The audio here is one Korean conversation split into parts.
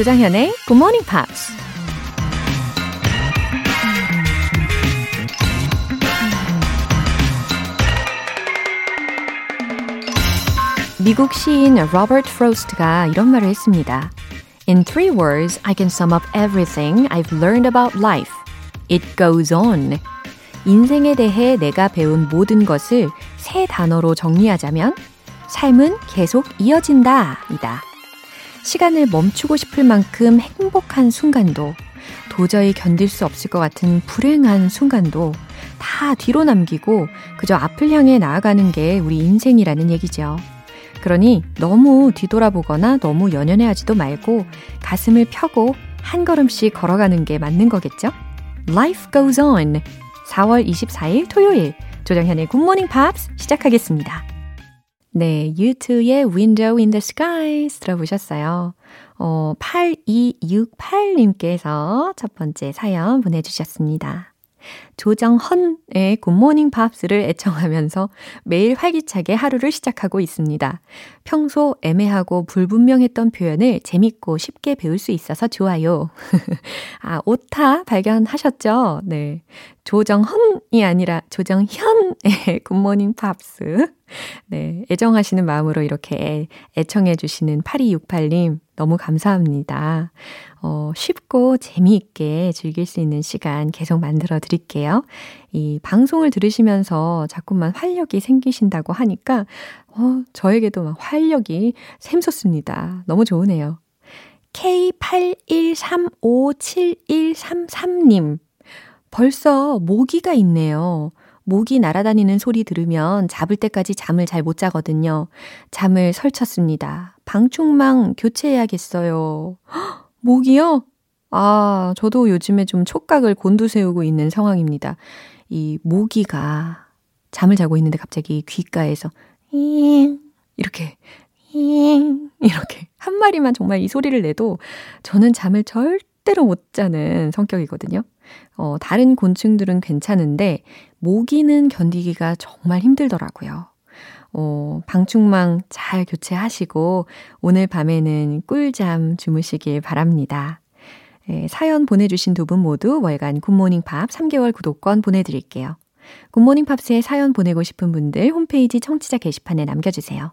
조장현의 Good Morning Pops. 미국 시인 로버트 프로스트가 이런 말을 했습니다. In three words, I can sum up everything I've learned about life. It goes on. 인생에 대해 내가 배운 모든 것을 세 단어로 정리하자면 삶은 계속 이어진다. 이다. 시간을 멈추고 싶을 만큼 행복한 순간도 도저히 견딜 수 없을 것 같은 불행한 순간도 다 뒤로 남기고 그저 앞을 향해 나아가는 게 우리 인생이라는 얘기죠. 그러니 너무 뒤돌아보거나 너무 연연해하지도 말고 가슴을 펴고 한 걸음씩 걸어가는 게 맞는 거겠죠? Life goes on. 4월 24일 토요일 조정현의 굿모닝 팝스 시작하겠습니다. 네, U2의 Window in the Skies 들어보셨어요. 어, 8268님께서 첫 번째 사연 보내주셨습니다. 조정현의 굿모닝 팝스를 애청하면서 매일 활기차게 하루를 시작하고 있습니다. 평소 애매하고 불분명했던 표현을 재밌고 쉽게 배울 수 있어서 좋아요. 아, 오타 발견하셨죠? 네. 조정헌이 아니라 조정현의 굿모닝 팝스. 네. 애정하시는 마음으로 이렇게 애청해 주시는 8268님, 너무 감사합니다. 어, 쉽고 재미있게 즐길 수 있는 시간 계속 만들어 드릴게요. 이 방송을 들으시면서 자꾸만 활력이 생기신다고 하니까, 어, 저에게도 막 활력이 샘솟습니다. 너무 좋으네요. K81357133님. 벌써 모기가 있네요. 모기 날아다니는 소리 들으면 잡을 때까지 잠을 잘 못 자거든요. 잠을 설쳤습니다. 방충망 교체해야겠어요. 모기요? 아, 저도 요즘에 좀 촉각을 곤두세우고 있는 상황입니다. 이 모기가 잠을 자고 있는데 갑자기 귓가에서 이렇게 이렇게 한 마리만 정말 이 소리를 내도 저는 잠을 절대로 못 자는 성격이거든요. 어, 다른 곤충들은 괜찮은데 모기는 견디기가 정말 힘들더라고요. 어, 방충망 잘 교체하시고 오늘 밤에는 꿀잠 주무시길 바랍니다. 예, 사연 보내주신 두 분 모두 월간 굿모닝 팝 3개월 구독권 보내드릴게요. 굿모닝 팝스에 사연 보내고 싶은 분들 홈페이지 청취자 게시판에 남겨주세요.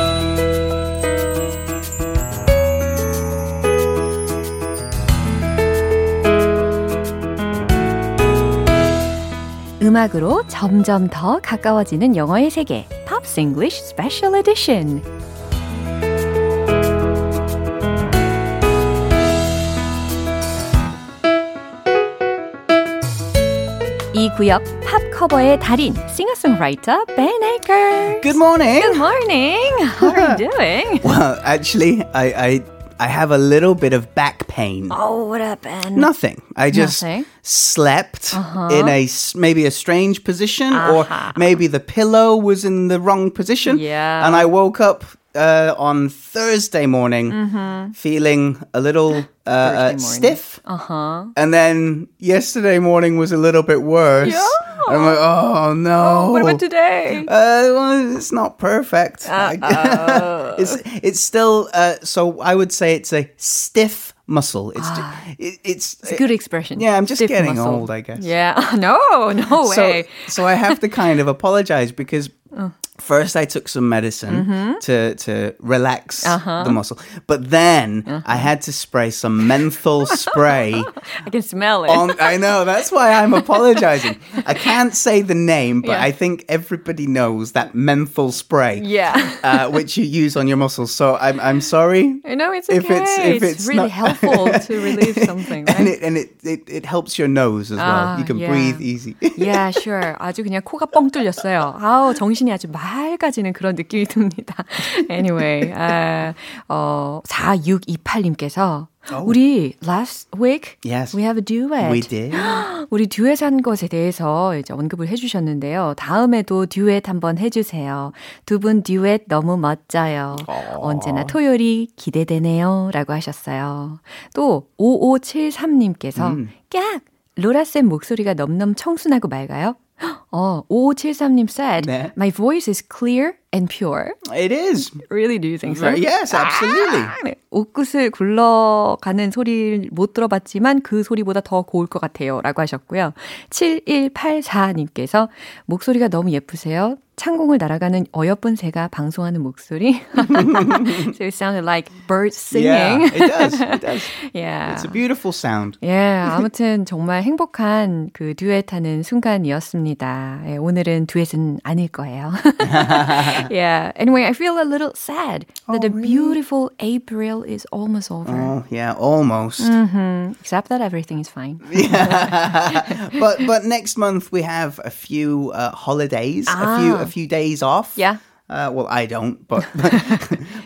음악으로 점점 더 가까워지는 영어의 세계 Pops English Special Edition 이 구역 팝 커버의 달인 싱어송라이터 Ben Aker. Good morning. Good morning. How are you doing? Well, actually, I, I I have a little bit of back pain. Oh, what happened? Nothing. I just Nothing? slept Uh-huh. in a maybe a strange position, or Uh-huh. maybe the pillow was in the wrong position. Yeah. And I woke up uh, on Thursday morning feeling a little uh, uh, Mm-hmm. stiff. Uh huh. And then yesterday morning was a little bit worse. Yeah. I'm like, oh no. What about today? Uh, well, it's not perfect. it's it's still uh, so I would say it's a stiff muscle. It's ju- it, it's, It's a good expression. Yeah, I'm just Stiff getting muscle. old, I guess. Yeah. No, no So way. so I have to kind of apologize because. Oh. First, I took some medicine Mm-hmm. to to relax Uh-huh. the muscle, but then I had to spray some menthol spray I can smell it. on. I know that's why I'm apologizing. I can't say the name, but Yeah. I think everybody knows that menthol spray yeah. uh, which you use on your muscles. So I'm I'm sorry. I know it's okay. if it's- if it's really not- helpful to relieve something, And right? it and it, it, it helps your nose as well. Ah, you can yeah. breathe easy. yeah, sure. 아주 그냥 코가 뻥 뚫렸어요. 아우, 정신 정신이 아주 맑아지는 그런 느낌이 듭니다. Anyway, 아, 어, 4628님께서 Oh. 우리 last week yes. we have a duet. We did. 우리 듀엣 한 것에 대해서 이제 언급을 해 주셨는데요. 다음에도 듀엣 한번 해 주세요. 두 분 듀엣 너무 멋져요. Aww. 언제나 토요일이 기대되네요.라고 하셨어요. 또 5573님께서 음. 깍 로라쌤 목소리가 넘넘 청순하고 맑아요. 어, 5573님 said, 네. My voice is clear and pure. It is. Really, do you think so? Yes, absolutely. 아, 네. 옷구슬 굴러가는 소리를 못 들어봤지만 그 소리보다 더 고울 것 같아요. 라고 하셨고요. 7184님께서 목소리가 너무 예쁘세요. 창공을 날아가는 어여쁜 새가 방송하는 목소리. so it sounded like birds singing. Yeah, it does. It does. yeah. It's a beautiful sound. yeah, 아무튼 정말 행복한 그 듀엣하는 순간이었습니다. 예, 오늘은 듀엣은 아닐 거예요. yeah. Anyway, I feel a little sad that oh, the really? beautiful April is almost over. Oh, yeah, almost. Mm-hmm. Except that everything is fine. yeah. but but next month we have a few uh, holidays, ah. a few a few days off. Yeah. Uh, well, I don't, but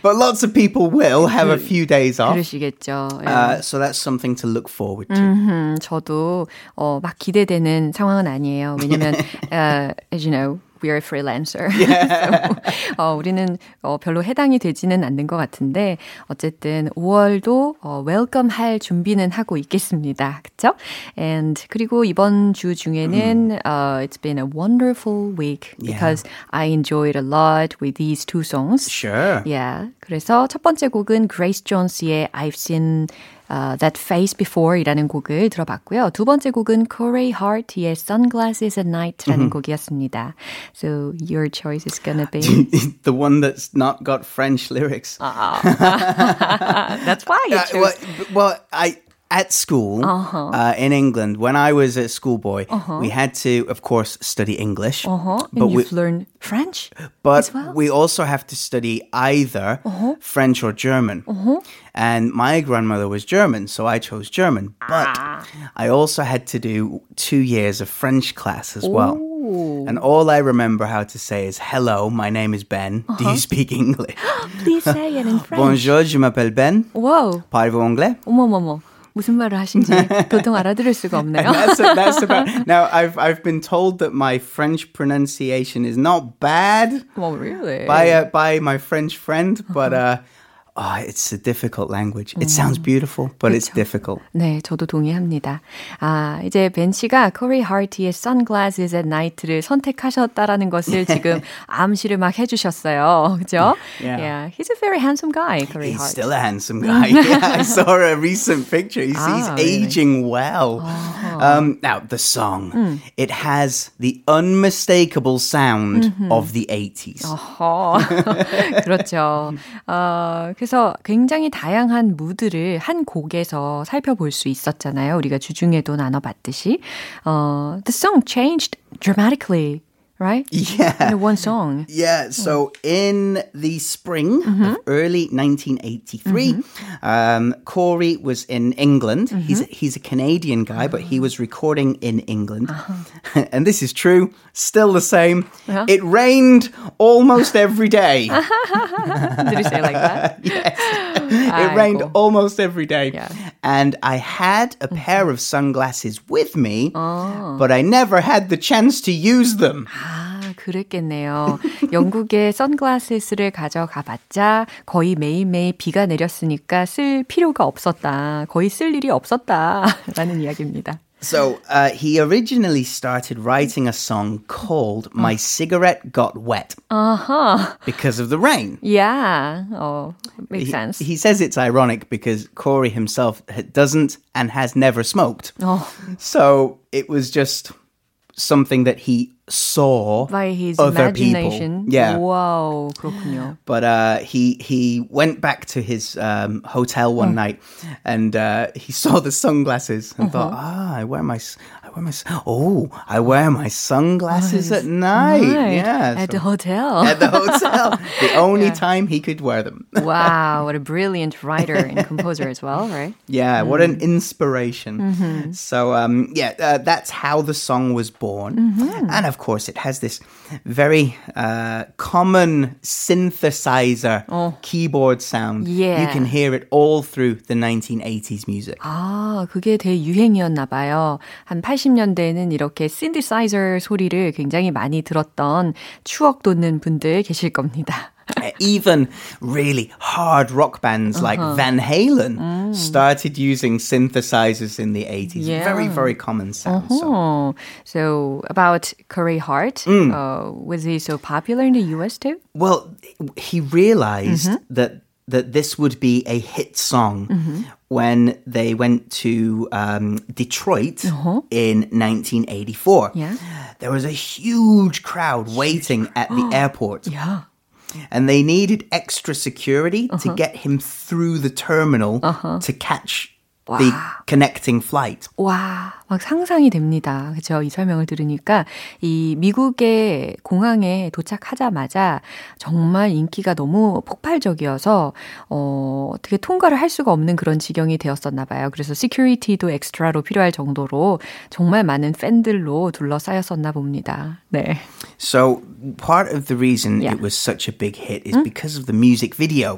but lots of people will have a few days off. 그러시겠죠. 예. Uh, so that's something to look forward to. Mm-hmm. 저도 어, 막 기대되는 상황은 아니에요. 왜냐면, uh, as you know, we are a freelancer. Yeah. so, 어, 우리는 어, 별로 해당이 되지는 않는 것 같은데 어쨌든 5월도 어, 웰컴 할 준비는 하고 있겠습니다. 그렇죠? And 그리고 이번 주 중에는 uh, it's been a wonderful week because yeah. I enjoyed a lot with these two songs. Sure. Yeah. 그래서 첫 번째 곡은 Grace Jones의 I've seen uh, That Face Before이라는 곡을 들어봤고요. 두 번째 곡은 Corey Hart의 Sunglasses at Night라는 mm-hmm. 곡이었습니다. So your choice is gonna be the one that's not got French lyrics. Uh, that's why you chose. Uh, well, well, I at school uh-huh. uh, in England, when I was a schoolboy, uh-huh. we had to, of course, study English. Uh-huh. But and you've we, learned French But well? we also have to study either uh-huh. French or German. Uh-huh. And my grandmother was German, so I chose German. But ah. I also had to do two years of French class as well. And all I remember how to say is, hello, my name is Ben. Uh-huh. Do you speak English? Please say it in French. Bonjour, je m'appelle Ben. Wow. Parlez-vous anglais? 어머머머. 무슨 말을 하신지 도통 알아들을 수가 없네요. that's, a, that's about, now I've I've been told that my French pronunciation is not bad. Well, really, by uh, by my French friend, but uh, oh, it's a difficult language. It sounds beautiful, but 그렇죠. it's difficult. 네, 저도 동의합니다. 아, 이제 벤 씨가 Corey Hart의 Sunglasses at Night를 선택하셨다라는 것을 지금 암시를 막 해주셨어요. 그죠? Yeah. yeah. He's a very handsome guy, Corey he's Hart. still a handsome guy. yeah, I saw a recent picture. He's, ah, he's aging really? well. Oh. Um, now, the song, mm. it has the unmistakable sound mm-hmm. of the 80s. 어허. 그렇죠. 어, 그래서 굉장히 다양한 무드를 한 곡에서 살펴볼 수 있었잖아요. 우리가 주중에도 나눠봤듯이. 어, the song changed dramatically right? Yeah. In one song. Yeah. So in the spring mm-hmm. of early 1983, mm-hmm. um, Corey was in England. Mm-hmm. He's he's a Canadian guy, but he was recording in England. Uh-huh. and this is true. Still the same. Uh-huh. It rained almost every day. Did you say like that? yes. It rained almost every day. Yeah. And I had a pair of sunglasses with me, oh. but I never had the chance to use them. 아, 그랬겠네요. 영국에 선글라스를 가져가 봤자 거의 매일매일 비가 내렸으니까 쓸 필요가 없었다. 거의 쓸 일이 없었다. 라는 이야기입니다. So uh, he originally started writing a song called "My Cigarette Got Wet" uh-huh. because of the rain. Yeah, oh, makes he, sense. He says it's ironic because Corey himself doesn't and has never smoked. Oh. So it was just something that he saw by his other imagination. People. Yeah. Wow, 그렇군요. But uh, he he went back to his um, hotel one mm. night and uh, he saw the sunglasses and uh-huh. thought, ah, I wear my wear my oh, I wear my sunglasses at night. Right. Yeah, at so, the hotel. At the hotel, the only yeah. time he could wear them. wow, what a brilliant writer and composer as well, right? Yeah, mm. what an inspiration. Mm-hmm. So um, yeah, uh, that's how the song was born, mm-hmm. and of course, it has this very uh, common synthesizer keyboard sound. Yeah. You can hear it all through the 1980s music. 아, 그게 대유행이었나 봐요. 한 80년대에는 이렇게 신디사이저 소리를 굉장히 많이 들었던 추억 돋는 분들 계실 겁니다. Even really hard rock bands like uh-huh. Van Halen oh. started using synthesizers in the 80s. Yeah. Very, very common sound. So. Oh, so about Corey Hart, mm. uh, was he so popular in the US too? Well, he realized mm-hmm. that that this would be a hit song mm-hmm. when they went to um, Detroit uh-huh. in 1984. Yeah. There was a huge crowd waiting at the airport. Yeah. And they needed extra security to uh-huh. get him through the terminal uh-huh. to catch the connecting flight. 와, 막 상상이 됩니다. 그죠? 이 설명을 들으니까 이 미국의 공항에 도착하자마자 정말 인기가 너무 폭발적이어서 어, 어떻게 통과를 할 수가 없는 그런 지경이 되었었나 봐요. 그래서 시큐리티도 엑스트라로 필요할 정도로 정말 많은 팬들로 둘러싸였었나 봅니다. 네. So part of the reason Yeah. it was such a big hit is because of the music video.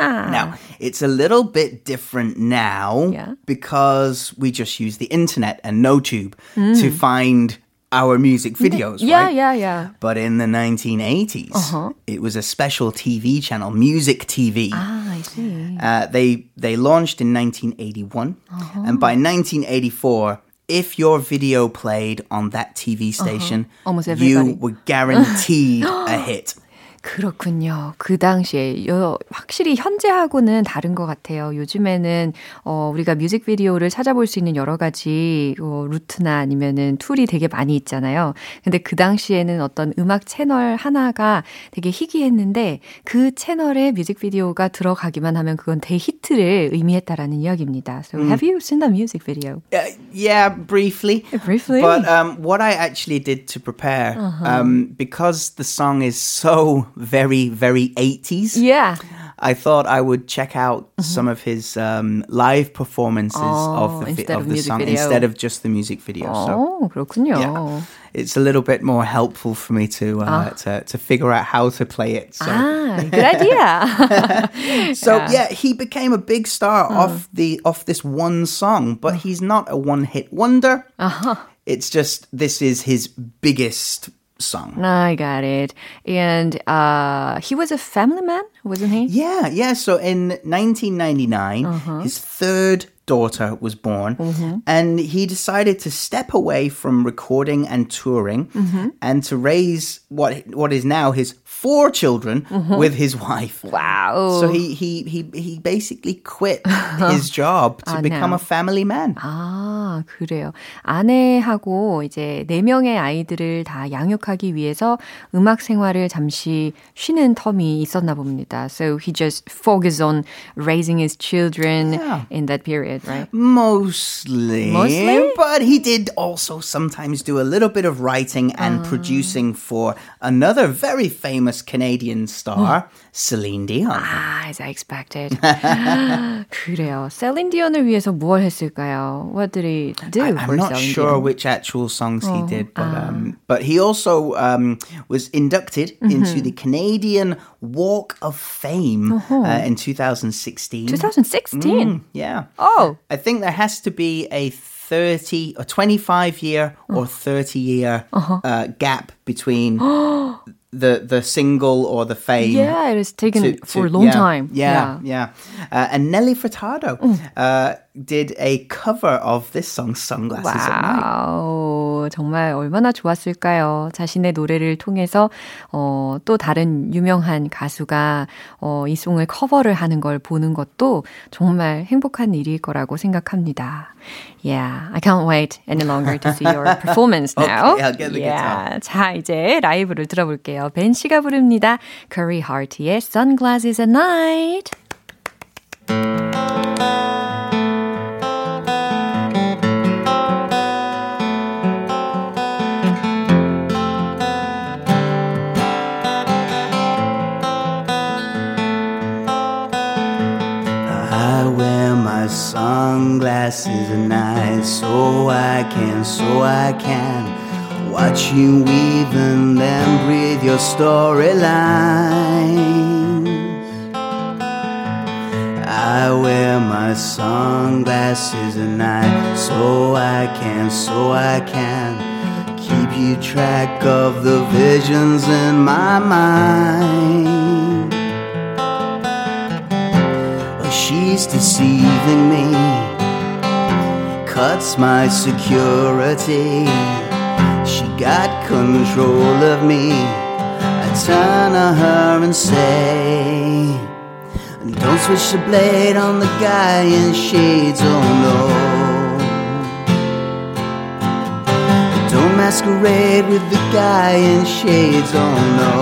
Now, it's a little bit different now Yeah. because we just use the internet and NoTube to mm. find our music videos, Yeah, right? yeah, yeah. But in the 1980s, uh-huh. it was a special TV channel, Music TV. 아, ah, I see. Uh, they they launched in 1981, uh-huh. and by 1984, if your video played on that TV uh-huh. station, Almost you were guaranteed a hit. 그렇군요. 그 당시에 여, 확실히 현재하고는 다른 것 같아요. 요즘에는 어, 우리가 뮤직비디오를 찾아볼 수 있는 여러 가지 어, 루트나 아니면은 tool이 되게 많이 있잖아요. 근데 그 당시에는 어떤 음악 채널 하나가 되게 희귀했는데 그 채널에 뮤직비디오가 들어가기만 하면 그건 대히트를 의미했다라는 이야기입니다. So have you seen the music video? Uh, yeah, briefly. Briefly? But um, what I actually did to prepare, um, because the song is so very, very 80s, Yeah. I thought I would check out some of his um, live performances of the, vi- instead of of the music song video. instead of just the music video. So 어, 그렇군요. yeah, it's a little bit more helpful for me to uh, to, to figure out how to play it. So, 아, good idea. so yeah. he became a big star off the off this one song, but he's not a one hit wonder. Uh-huh. It's just this is his biggest song. I got it. And uh, he was a family man, wasn't he? Yeah, yeah. So in 1999, Uh-huh. his third daughter was born, Mm-hmm. and he decided to step away from recording and touring Mm-hmm. and to raise what what is now his four children with his wife. Mm-hmm. Wow. So he he he he basically quit his job to I become know. a family man. 아, 그래요. 아내하고 이제 네 명의 아이들을 다 양육하기 위해서 음악 생활을 잠시 쉬는 텀이 있었나 봅니다. So he just focused on raising his children Yeah. in that period, right? Mostly. Mostly? But he did also sometimes do a little bit of writing and ah. producing for another very famous Canadian star, hmm. Celine Dion. Ah, as I expected. 그래요. 셀린 디온을 위해서 뭘 했을까요? What did he do I, for I'm not Celine sure Dion? which actual songs Oh, he did, but ah. um, but he also um, was inducted Mm-hmm. into the Canadian Walk of Fame Uh-huh. uh, in 2016. 2016. Mm, yeah. Oh, I think there has to be a 30 or 25 year or 30 year Uh-huh. uh, gap between the the single or the fame. yeah, it has taken to- for a long yeah, time. Yeah, yeah. Uh, and Nelly Furtado Mm. uh, did a cover of this song, Sunglasses at Night. 와우, 정말 얼마나 좋았을까요? 자신의 노래를 통해서 어, 또 다른 유명한 가수가 어, 이 송을 커버를 하는 걸 보는 것도 정말 행복한 일일 거라고 생각합니다. Yeah, I can't wait any longer to see your performance now. Okay, I'll get the yeah. 자, 이제 라이브를 들어볼게요. 벤 씨가 부릅니다. Curry Heart의 Sunglasses at Night. Sunglasses at night so I can, so I can Watch you weave and then breathe your storylines. I wear my sunglasses at night so I can, so I can keep you track of the visions in my mind. Oh, she's deceiving me, cuts my security. She got control of me. I turn to her and say, Don't switch the blade on the guy in shades, oh no. Don't masquerade with the guy in shades, oh no.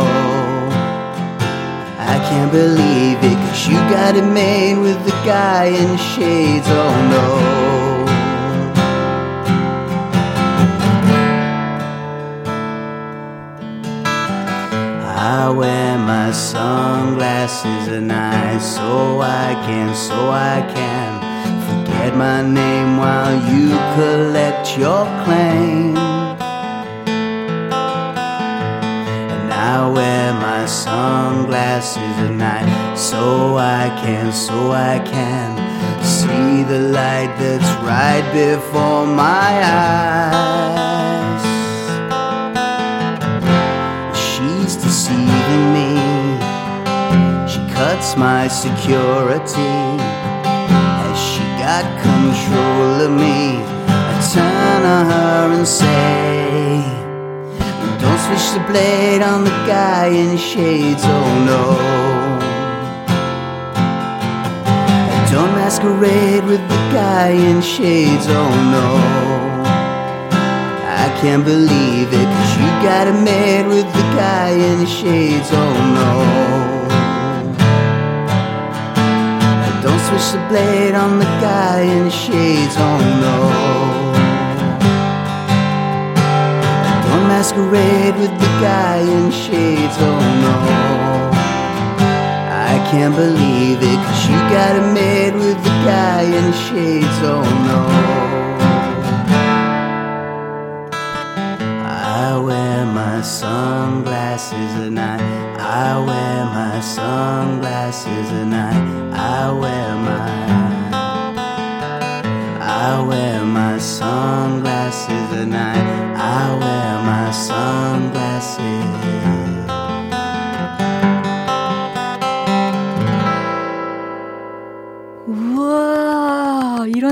I can't believe it, cause you got it made with the guy in shades, oh no. I wear my sunglasses at night so I can, so I can forget my name while you collect your claim. And I wear my sunglasses at night so I can, so I can see the light that's right before my eyes. Cuts my security as she got control of me. I turn to her and say, Don't switch the blade on the guy in shades, oh no. Don't masquerade with the guy in shades, oh no. I can't believe it, cause you got a made with the guy in shades, oh no. Don't switch the blade on the guy in the shades, oh no. Don't masquerade with the guy in shades, oh no. I can't believe it, cause you got it made with the guy in shades, oh no. I wear my sunglasses at night. I wear my sunglasses at night. I wear my. I wear my sunglasses at night.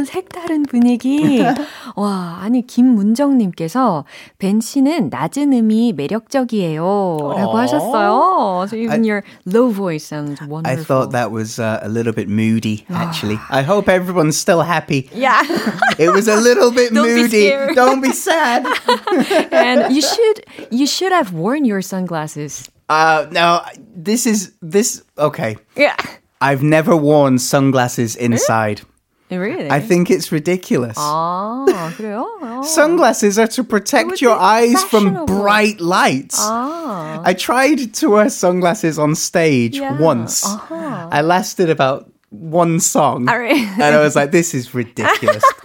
색다른 분위기. 와, 아니, 김문정님께서 벤 씨는 낮은 음이 매력적이에요. 라고 Aw. 하셨어요. So even your low voice sounds wonderful. I thought that was uh, a little bit moody, actually. I hope everyone's still happy. Yeah. It was a little bit Don't be moody. scared. Don't be sad. and you should, you should have worn your sunglasses. Uh, no, this is this. Okay, Yeah. I've never worn sunglasses inside. Really? I think it's ridiculous. 아, 그래요? 어. Sunglasses are to protect would your be eyes from fashionable. bright lights. 아. I tried to wear sunglasses on stage Yeah. once. Uh-huh. I lasted about one song. All right. and I was like, this is ridiculous.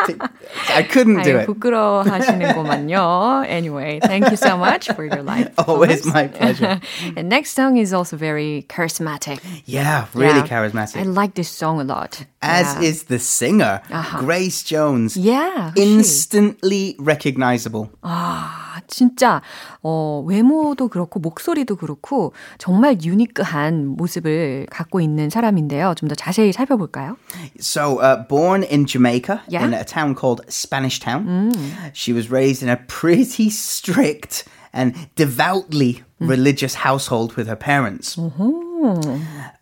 I couldn't do 아유, it. 부끄러워하시는구만요. Anyway, thank you so much for your live Always performance. my pleasure. and next song is also very charismatic. Yeah, really Yeah. charismatic. I like this song a lot. As yeah. is the singer, Grace Jones. Yeah, who's she? Instantly recognizable. 아, 진짜 어, 외모도 그렇고 목소리도 그렇고 정말 유니크한 모습을 갖고 있는 사람인데요. 좀 더 자세히 살펴볼까요? So, uh, born in Jamaica, Yeah. in a town called Spanish Town, she was raised in a pretty strict and devoutly religious household with her parents. Mm-hmm.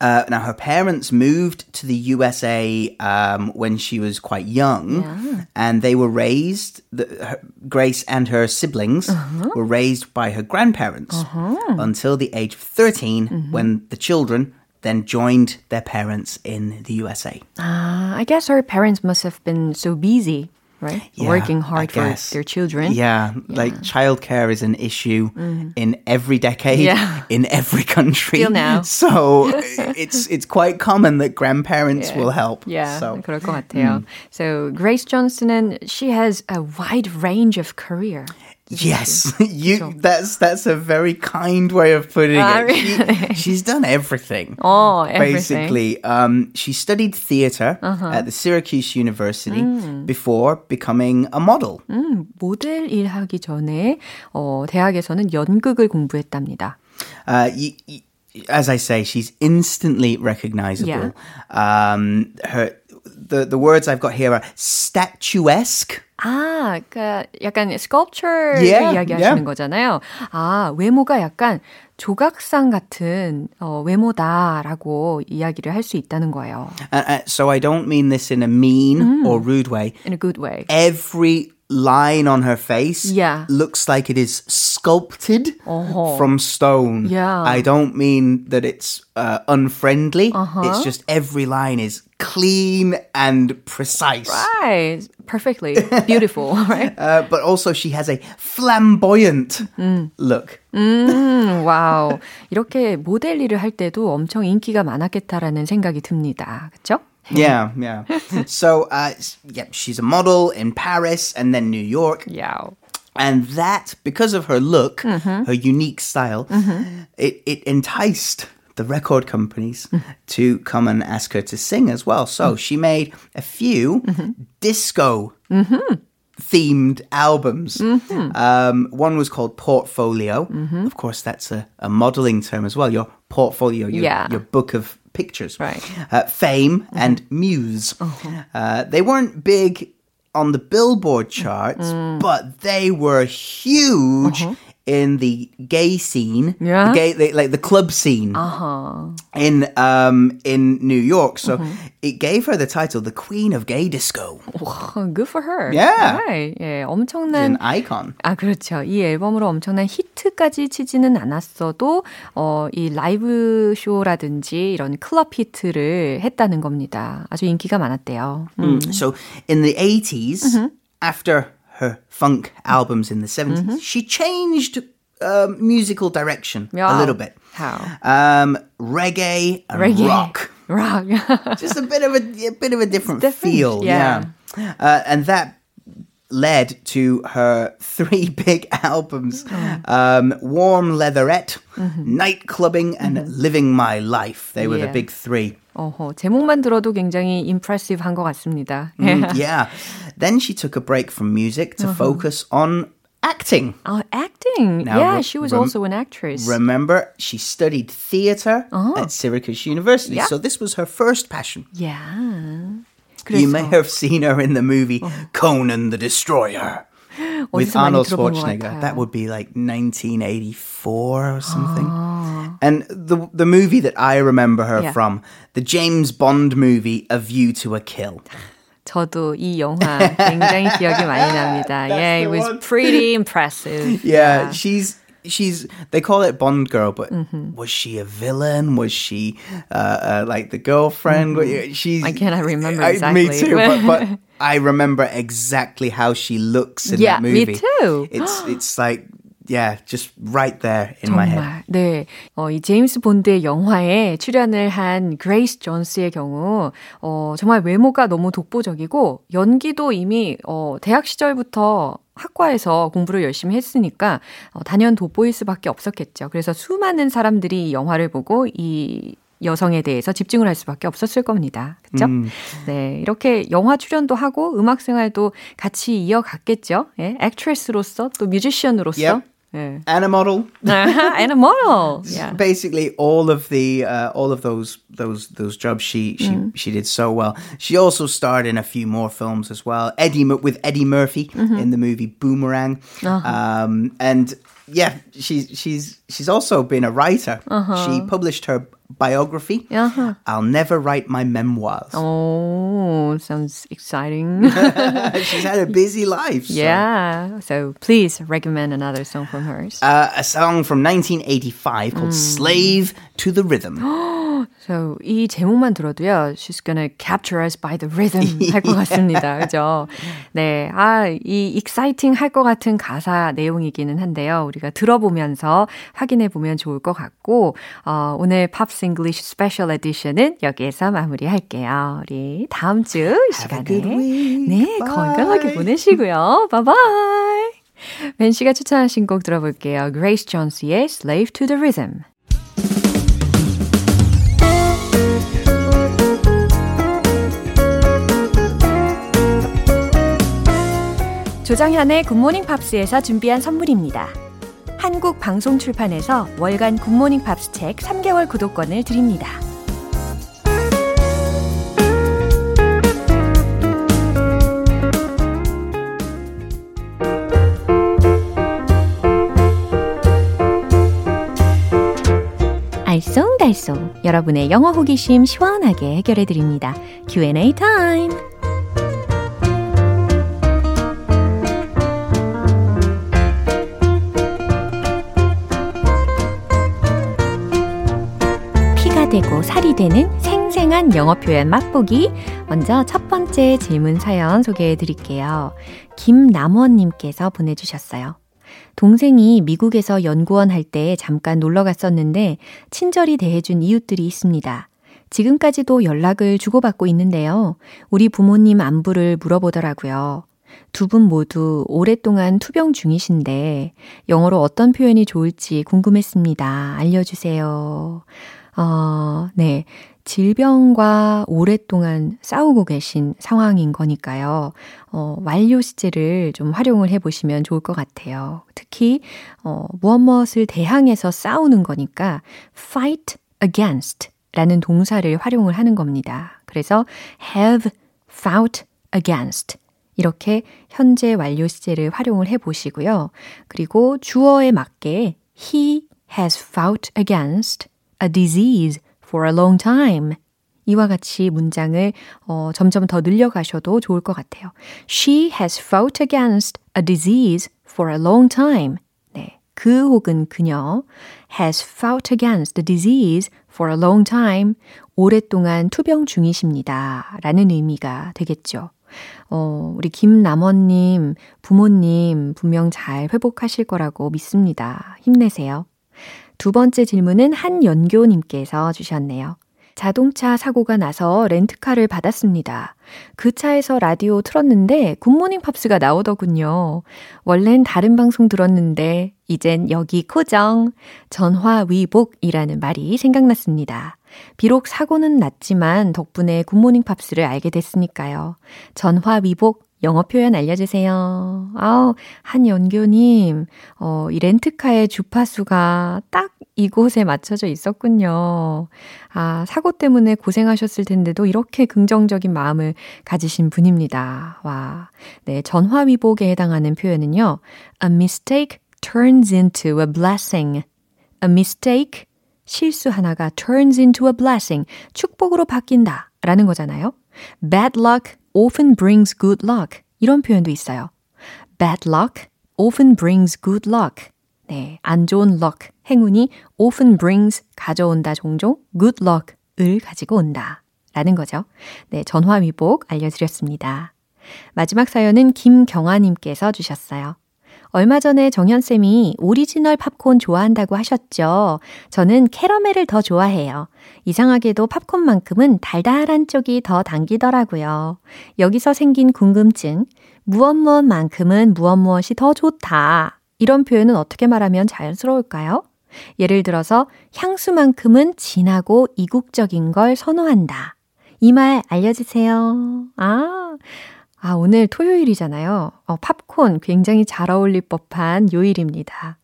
Uh, now, her parents moved to the USA um, when she was quite young, and they were raised. The, her, Grace and her siblings uh-huh. were raised by her grandparents uh-huh. until the age of 13, mm-hmm. when the children then joined their parents in the USA. 아, ah, I guess her parents must have been so busy, right? Yeah, Working I hard for guess. their children. Yeah, like childcare is an issue in every decade, Yeah. in every country. Till now. So it's it's quite common that grandparents will help. Yeah, So 그럴 것 같아요. So Grace Johnson은 she has a wide range of career. Yes, you. That's that's a very kind way of putting Ah, it. really? She, she's done everything. Oh, everything. Basically, um, she studied theater at the Syracuse University before becoming a model. 음, 모델 일하기 전에 어, 대학에서는 연극을 공부했답니다. Uh, y y as I say, she's instantly recognizable. Um, her the the words I've got here are statuesque. 아, 그러니까 약간 sculpture를 Yeah, 이야기하시는 yeah. 거잖아요. 아, 외모가 약간 조각상 같은 어, 외모다라고 이야기를 할 수 있다는 거예요. Uh, uh, so I don't mean this in a mean or rude way. In a good way. Every line on her face Yeah. looks like it is sculpted 어허. from stone. Yeah. I don't mean that it's uh, unfriendly. It's just every line is clean and precise. Right. Perfectly. Beautiful, right? Uh, but also, she has a flamboyant look. 음, 와우. 이렇게 모델 일을 할 때도 엄청 인기가 많았겠다라는 생각이 듭니다. 그렇죠? Yeah, yeah. so, uh, yeah, she's a model in Paris and then New York. Yeah. And that, because of her look, mm-hmm. her unique style, mm-hmm. it, it enticed the record companies mm-hmm. to come and ask her to sing as well. So she made a few disco themed albums. Um, one was called Portfolio. Of course, that's a, a modeling term as well. Your portfolio, your, Yeah. your book of pictures. Right. Uh, Fame and Muse. Uh, they weren't big on the Billboard charts, but they were huge in the gay scene, Yeah. the gay, the, like the club scene in um, in New York. So it gave her the title, the Queen of Gay Disco, 와, good for her. Yeah. Right. 예, an 엄청난 icon. 아, 그렇죠. 이 앨범으로 엄청난 히트까지 치지는 않았어도, 어, 이 라이브 쇼라든지 이런 클럽 히트를 했다는 겁니다. 아주 인기가 많았대요. 음. So in the 80s, after her funk albums in the 70s, she changed um, musical direction Yeah. a little bit. How? Um, reggae and Reggae. rock. Rock. Just a bit of a, a bit of a different, Different, feel. yeah. Yeah. Uh, and that led to her three big albums um, Warm Leatherette, Night Clubbing, and Living My Life. They were the Yeah. big three. 어허, 제목만 들어도 굉장히 impressive 한 것 같습니다. Mm, yeah. Then she took a break from music to focus on acting. 어, acting. Now, yeah, re- she was rem- also an actress. Remember, she studied theater at Syracuse University. Yeah. So this was her first passion. yeah. You may 그래서 have seen her in the movie Conan the Destroyer with 어디서 많이 Arnold 들어본 것 Schwarzenegger. 같아요. That would be like 1984 or something. And the the movie that I remember her Yeah. from, the James Bond movie A View to a Kill. 저도 이 영화 굉장히 기억이 많이 납니다. yeah, it the was one. pretty impressive. Yeah, she's she's they call it Bond girl, but Mm-hmm. was she a villain? Was she uh, uh, like the girlfriend? She's Mm-hmm. I cannot remember I- Me exactly. too, but, but I remember exactly how she looks in Yeah, that me movie. too. It's it's like yeah, just right there in my head. 정말. 네. 어, 이 제임스 본드의 영화에 출연을 한 그레이스 존스의 경우, 어, 정말 외모가 너무 독보적이고, 연기도 이미, 어, 대학 시절부터 학과에서 공부를 열심히 했으니까, 어, 단연 돋보일 수밖에 없었겠죠. 그래서 수많은 사람들이 이 영화를 보고 이 여성에 대해서 집중을 할 수밖에 없었을 겁니다. 그렇죠? 네, 이렇게 영화 출연도 하고 음악 생활도 같이 이어갔겠죠. 예, 액트레스로서 또 뮤지션으로서. Yep. 예. And a model. and a model. Yeah. Basically, all of the uh, all of those those those jobs she she Mm. she did so well. She also starred in a few more films as well. Eddie with Eddie Murphy Mm-hmm. in the movie Boomerang, Uh-huh. um, and yeah, she's she's she's also been a writer. She published her biography. Uh-huh. I'll never write my memoirs. Oh, sounds exciting. she's had a busy life. so. yeah. So please recommend another song from hers. Uh, a song from 1985 called Mm. "Slave to the Rhythm." So 이 제목만 들어도요, she's gonna capture us by the rhythm 할 것 같습니다. 그죠? 네. 아, 이 exciting 할 것 같은 가사 내용이기는 한데요. 우리가 들어보면서 확인해 보면 좋을 것 같고, 어, 오늘 Pops English Special Edition은 여기에서 마무리할게요. 우리 다음 주 이 시간에. 네, Bye. 건강하게 보내시고요. bye bye. 벤 씨가 추천하신 곡 들어볼게요. Grace Jones의 Slave to the Rhythm. 조정현의 굿모닝 팝스에서 준비한 선물입니다. 한국 방송 출판에서 월간 굿모닝 팝스 책 3개월 구독권을 드립니다. 알쏭달쏭 여러분의 영어 호기심 시원하게 해결해 드립니다. Q&A 타임. 되고 살이 되는 생생한 영어 표현 맛보기. 먼저 첫 번째 질문 사연 소개해 드릴게요. 김남원님께서 보내주셨어요. 동생이 미국에서 연구원 할 때 잠깐 놀러 갔었는데 친절히 대해준 이웃들이 있습니다. 지금까지도 연락을 주고받고 있는데요. 우리 부모님 안부를 물어보더라고요. 두 분 모두 오랫동안 투병 중이신데 영어로 어떤 표현이 좋을지 궁금했습니다. 알려주세요. 어, 네. 질병과 오랫동안 싸우고 계신 상황인 거니까요. 어, 완료 시제를 좀 활용을 해보시면 좋을 것 같아요. 특히, 어, 무엇 무엇을 대항해서 싸우는 거니까 fight against 라는 동사를 활용을 하는 겁니다. 그래서 have fought against 이렇게 현재 완료 시제를 활용을 해 보시고요. 그리고 주어에 맞게 he has fought against a disease for a long time. 이와 같이 문장을 어, 점점 더 늘려가셔도 좋을 것 같아요. She has fought against a disease for a long time. 네, 그 혹은 그녀 has fought against the disease for a long time. 오랫동안 투병 중이십니다. 라는 의미가 되겠죠. 어, 우리 김남원님, 부모님 분명 잘 회복하실 거라고 믿습니다. 힘내세요. 두 번째 질문은 한연교님께서 주셨네요. 자동차 사고가 나서 렌트카를 받았습니다. 그 차에서 라디오 틀었는데 굿모닝 팝스가 나오더군요. 원래는 다른 방송 들었는데 이젠 여기 고정. 전화위복이라는 말이 생각났습니다. 비록 사고는 났지만 덕분에 굿모닝 팝스를 알게 됐으니까요. 전화위복 영어 표현 알려주세요. 아우, 한연교님, 어, 이 렌트카의 주파수가 딱 이곳에 맞춰져 있었군요. 아, 사고 때문에 고생하셨을 텐데도 이렇게 긍정적인 마음을 가지신 분입니다. 와. 네, 전화위복에 해당하는 표현은요. A mistake turns into a blessing. A mistake, 실수 하나가 turns into a blessing. 축복으로 바뀐다. 라는 거잖아요. Bad luck often brings good luck. 이런 표현도 있어요. Bad luck often brings good luck. 네, 안 좋은 luck, 행운이 often brings, 가져온다 종종, good luck을 가지고 온다. 라는 거죠. 네, 전화위복 알려드렸습니다. 마지막 사연은 김경아님께서 주셨어요. 얼마 전에 정현쌤이 오리지널 팝콘 좋아한다고 하셨죠. 저는 캐러멜을 더 좋아해요. 이상하게도 팝콘만큼은 달달한 쪽이 더 당기더라고요. 여기서 생긴 궁금증. 무엇 무엇만큼은 무엇 무엇이 더 좋다. 이런 표현은 어떻게 말하면 자연스러울까요? 예를 들어서 향수만큼은 진하고 이국적인 걸 선호한다. 이 말 알려주세요. 아, 아, 오늘 토요일이잖아요. 어, 팝콘 굉장히 잘 어울릴 법한 요일입니다.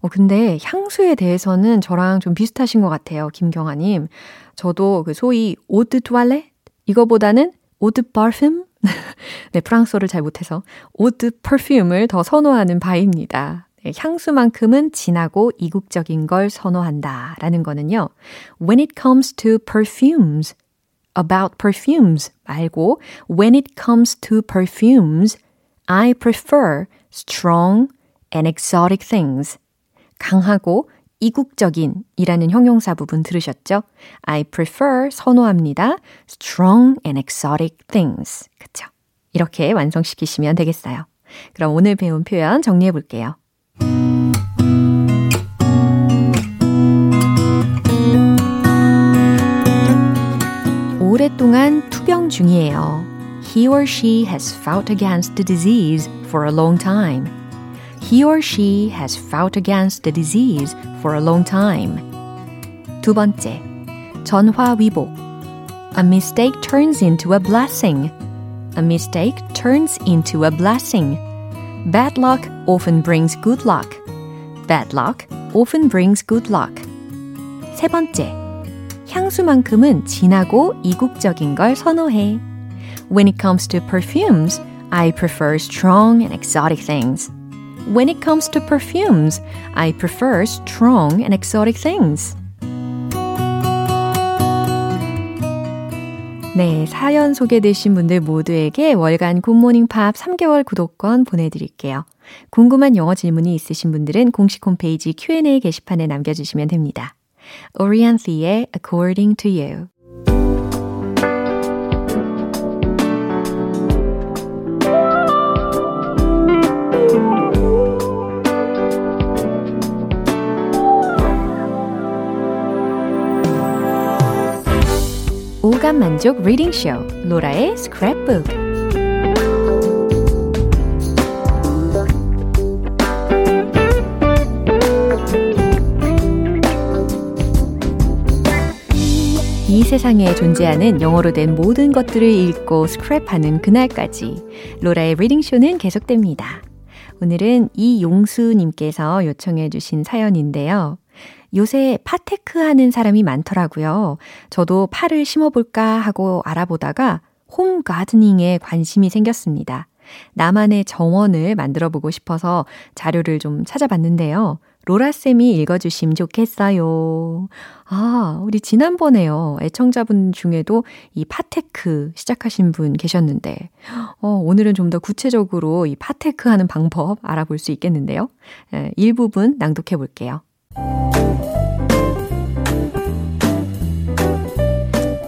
어, 근데 향수에 대해서는 저랑 좀 비슷하신 것 같아요. 김경아님. 저도 그 소위 eau de toilette? 이거보다는 eau de parfum? 네, 프랑스어를 잘 못해서 eau de parfum을 더 선호하는 바입니다. 네, 향수만큼은 진하고 이국적인 걸 선호한다. 라는 거는요. When it comes to perfumes, about perfumes 말고 when it comes to perfumes, I prefer strong and exotic things. 강하고 이국적인 이라는 형용사 부분 들으셨죠? I prefer 선호합니다. strong and exotic things. 그쵸? 이렇게 완성시키시면 되겠어요. 그럼 오늘 배운 표현 정리해 볼게요. 오랫동안 투병 중이에요. He or she has fought against the disease for a long time. he or she has fought against the disease for a long time. 두 번째, 전화위복. A mistake turns into a blessing. A mistake turns into a blessing. Bad luck often brings good luck. Bad luck often brings good luck. 세 번째, 향수만큼은 진하고 이국적인 걸 선호해. When it comes to perfumes, I prefer strong and exotic things. When it comes to perfumes, I prefer strong and exotic things. 네, 사연 소개되신 분들 모두에게 월간 굿모닝 팝 3개월 구독권 보내드릴게요. 궁금한 영어 질문이 있으신 분들은 공식 홈페이지 Q&A 게시판에 남겨주시면 됩니다. Orianth의 According to You 오감 만족 리딩 쇼 로라의 스크랩북 세상에 존재하는 영어로 된 모든 것들을 읽고 스크랩하는 그날까지 로라의 reading 쇼는 계속됩니다. 오늘은 이용수님께서 요청해 주신 사연인데요. 요새 파테크 하는 사람이 많더라고요. 저도 파를 심어볼까 하고 알아보다가 home gardening에 관심이 생겼습니다. 나만의 정원을 만들어 보고 싶어서 자료를 좀 찾아봤는데요. 로라쌤이 읽어주시면 좋겠어요. 아, 우리 지난번에요. 애청자분 중에도 이 파테크 시작하신 분 계셨는데, 어, 오늘은 좀 더 구체적으로 이 파테크 하는 방법 알아볼 수 있겠는데요. 에, 일부분 낭독해 볼게요.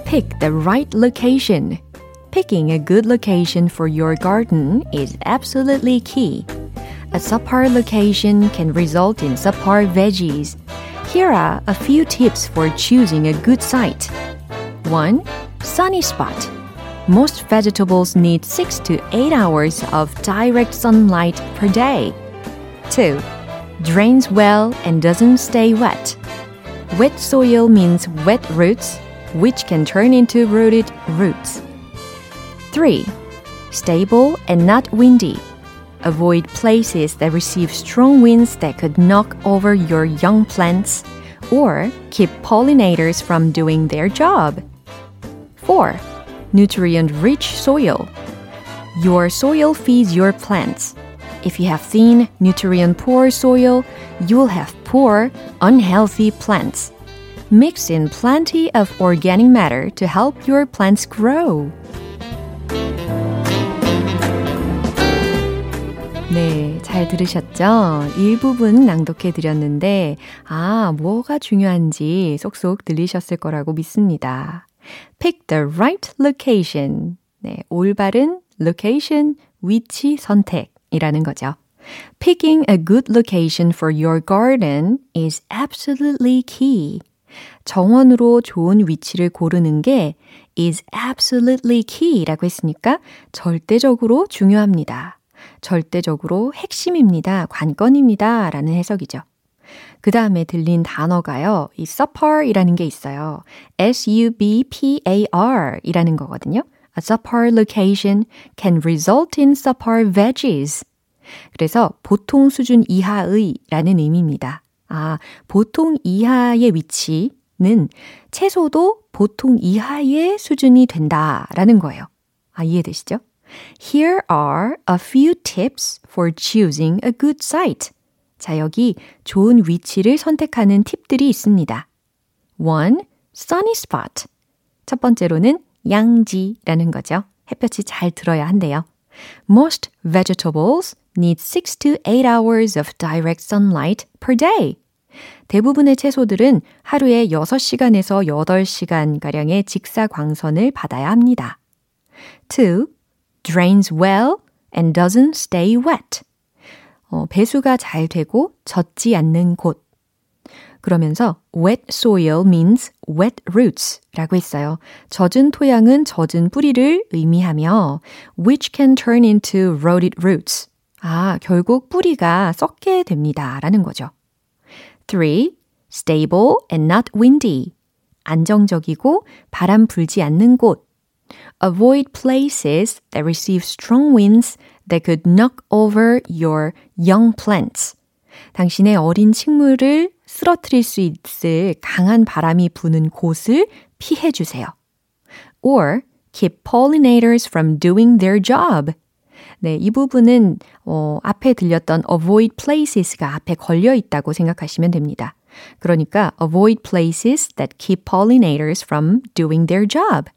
Pick the right location. Picking a good location for your garden is absolutely key. A subpar location can result in subpar veggies. Here are a few tips for choosing a good site. 1. Sunny spot. Most vegetables need 6 to 8 hours of direct sunlight per day. 2 drains well and doesn't stay wet. Wet soil means wet roots, which can turn into rooted roots. 3. Stable and not windy. Avoid places that receive strong winds that could knock over your young plants or keep pollinators from doing their job. 4. Nutrient rich soil. Your soil feeds your plants. If you have thin, nutrient poor soil, you'll have poor, unhealthy plants. Mix in plenty of organic matter to help your plants grow. 잘 들으셨죠? 일부분 낭독해 드렸는데, 아, 뭐가 중요한지 쏙쏙 들리셨을 거라고 믿습니다. Pick the right location. 네, 올바른 location, 위치 선택이라는 거죠. Picking a good location for your garden is absolutely key. 정원으로 좋은 위치를 고르는 게 is absolutely key라고 했으니까 절대적으로 중요합니다. 절대적으로 핵심입니다. 관건입니다. 라는 해석이죠. 그 다음에 들린 단어가요. 이 subpar이라는 게 있어요. S-U-B-P-A-R 이라는 거거든요. A subpar location can result in subpar veggies. 그래서 보통 수준 이하의 라는 의미입니다. 아, 보통 이하의 위치는 채소도 보통 이하의 수준이 된다라는 거예요. 아, 이해되시죠? Here are a few tips for choosing a good site. 자, 여기 좋은 위치를 선택하는 팁들이 있습니다. 1. Sunny spot. 첫 번째로는 양지라는 거죠. 햇볕이 잘 들어야 한대요. Most vegetables need 6 to 8 hours of direct sunlight per day. 대부분의 채소들은 하루에 6시간에서 8시간가량의 직사광선을 받아야 합니다. 2. Drains well and doesn't stay wet. 어, 배수가 잘 되고 젖지 않는 곳. 그러면서 wet soil means wet roots 라고 했어요. 젖은 토양은 젖은 뿌리를 의미하며 which can turn into rotted roots. 아, 결국 뿌리가 썩게 됩니다. 라는 거죠. 3. Stable and not windy. 안정적이고 바람 불지 않는 곳. Avoid places that receive strong winds that could knock over your young plants. 당신의 어린 식물을 쓰러뜨릴 수 있을 강한 바람이 부는 곳을 피해 주세요. Or keep pollinators from doing their job. 네, 이 부분은 어, 앞에 들렸던 avoid places가 앞에 걸려 있다고 생각하시면 됩니다. 그러니까 avoid places that keep pollinators from doing their job.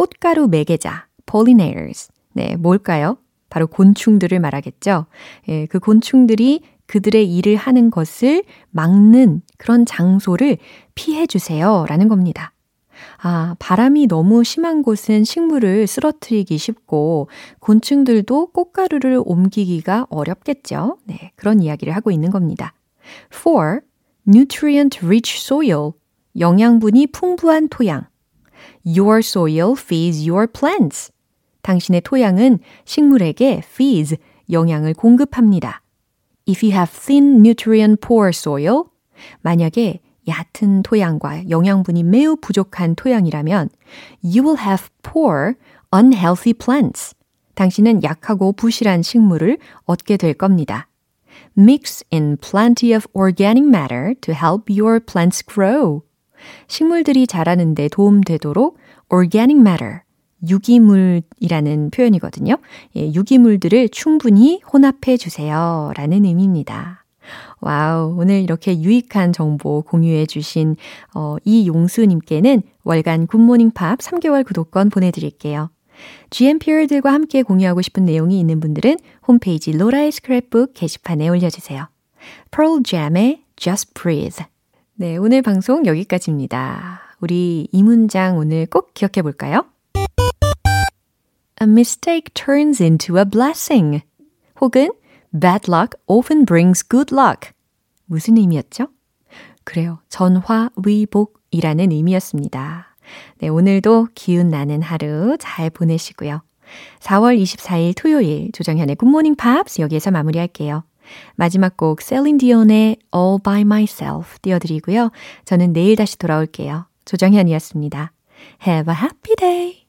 꽃가루 매개자, pollinators. 네, 뭘까요? 바로 곤충들을 말하겠죠. 예, 그 곤충들이 그들의 일을 하는 것을 막는 그런 장소를 피해 주세요. 라는 겁니다. 아, 바람이 너무 심한 곳은 식물을 쓰러뜨리기 쉽고 곤충들도 꽃가루를 옮기기가 어렵겠죠. 네, 그런 이야기를 하고 있는 겁니다. 4. Nutrient rich soil. 영양분이 풍부한 토양. Your soil feeds your plants. 당신의 토양은 식물에게 feeds, 영양을 공급합니다. If you have thin nutrient poor soil, 만약에 얕은 토양과 영양분이 매우 부족한 토양이라면 you will have poor, unhealthy plants. 당신은 약하고 부실한 식물을 얻게 될 겁니다. Mix in plenty of organic matter to help your plants grow. 식물들이 자라는데 도움되도록 organic matter, 유기물이라는 표현이거든요. 예, 유기물들을 충분히 혼합해 주세요. 라는 의미입니다. 와우, 오늘 이렇게 유익한 정보 공유해 주신 어, 이용수님께는 월간 굿모닝 팝스 3개월 구독권 보내드릴게요. GMPer들과 함께 공유하고 싶은 내용이 있는 분들은 홈페이지 로라의 스크랩북 게시판에 올려주세요. Pearl Jam의 Just Breathe. 네, 오늘 방송 여기까지입니다. 우리 이 문장 오늘 꼭 기억해 볼까요? A mistake turns into a blessing. 혹은 bad luck often brings good luck. 무슨 의미였죠? 그래요. 전화위복이라는 의미였습니다. 네, 오늘도 기운 나는 하루 잘 보내시고요. 4월 24일 토요일 조정현의 굿모닝 팝스 여기에서 마무리할게요. 마지막 곡 셀린 디온의 All by Myself 띄워드리고요. 저는 내일 다시 돌아올게요. 조정현이었습니다. Have a happy day!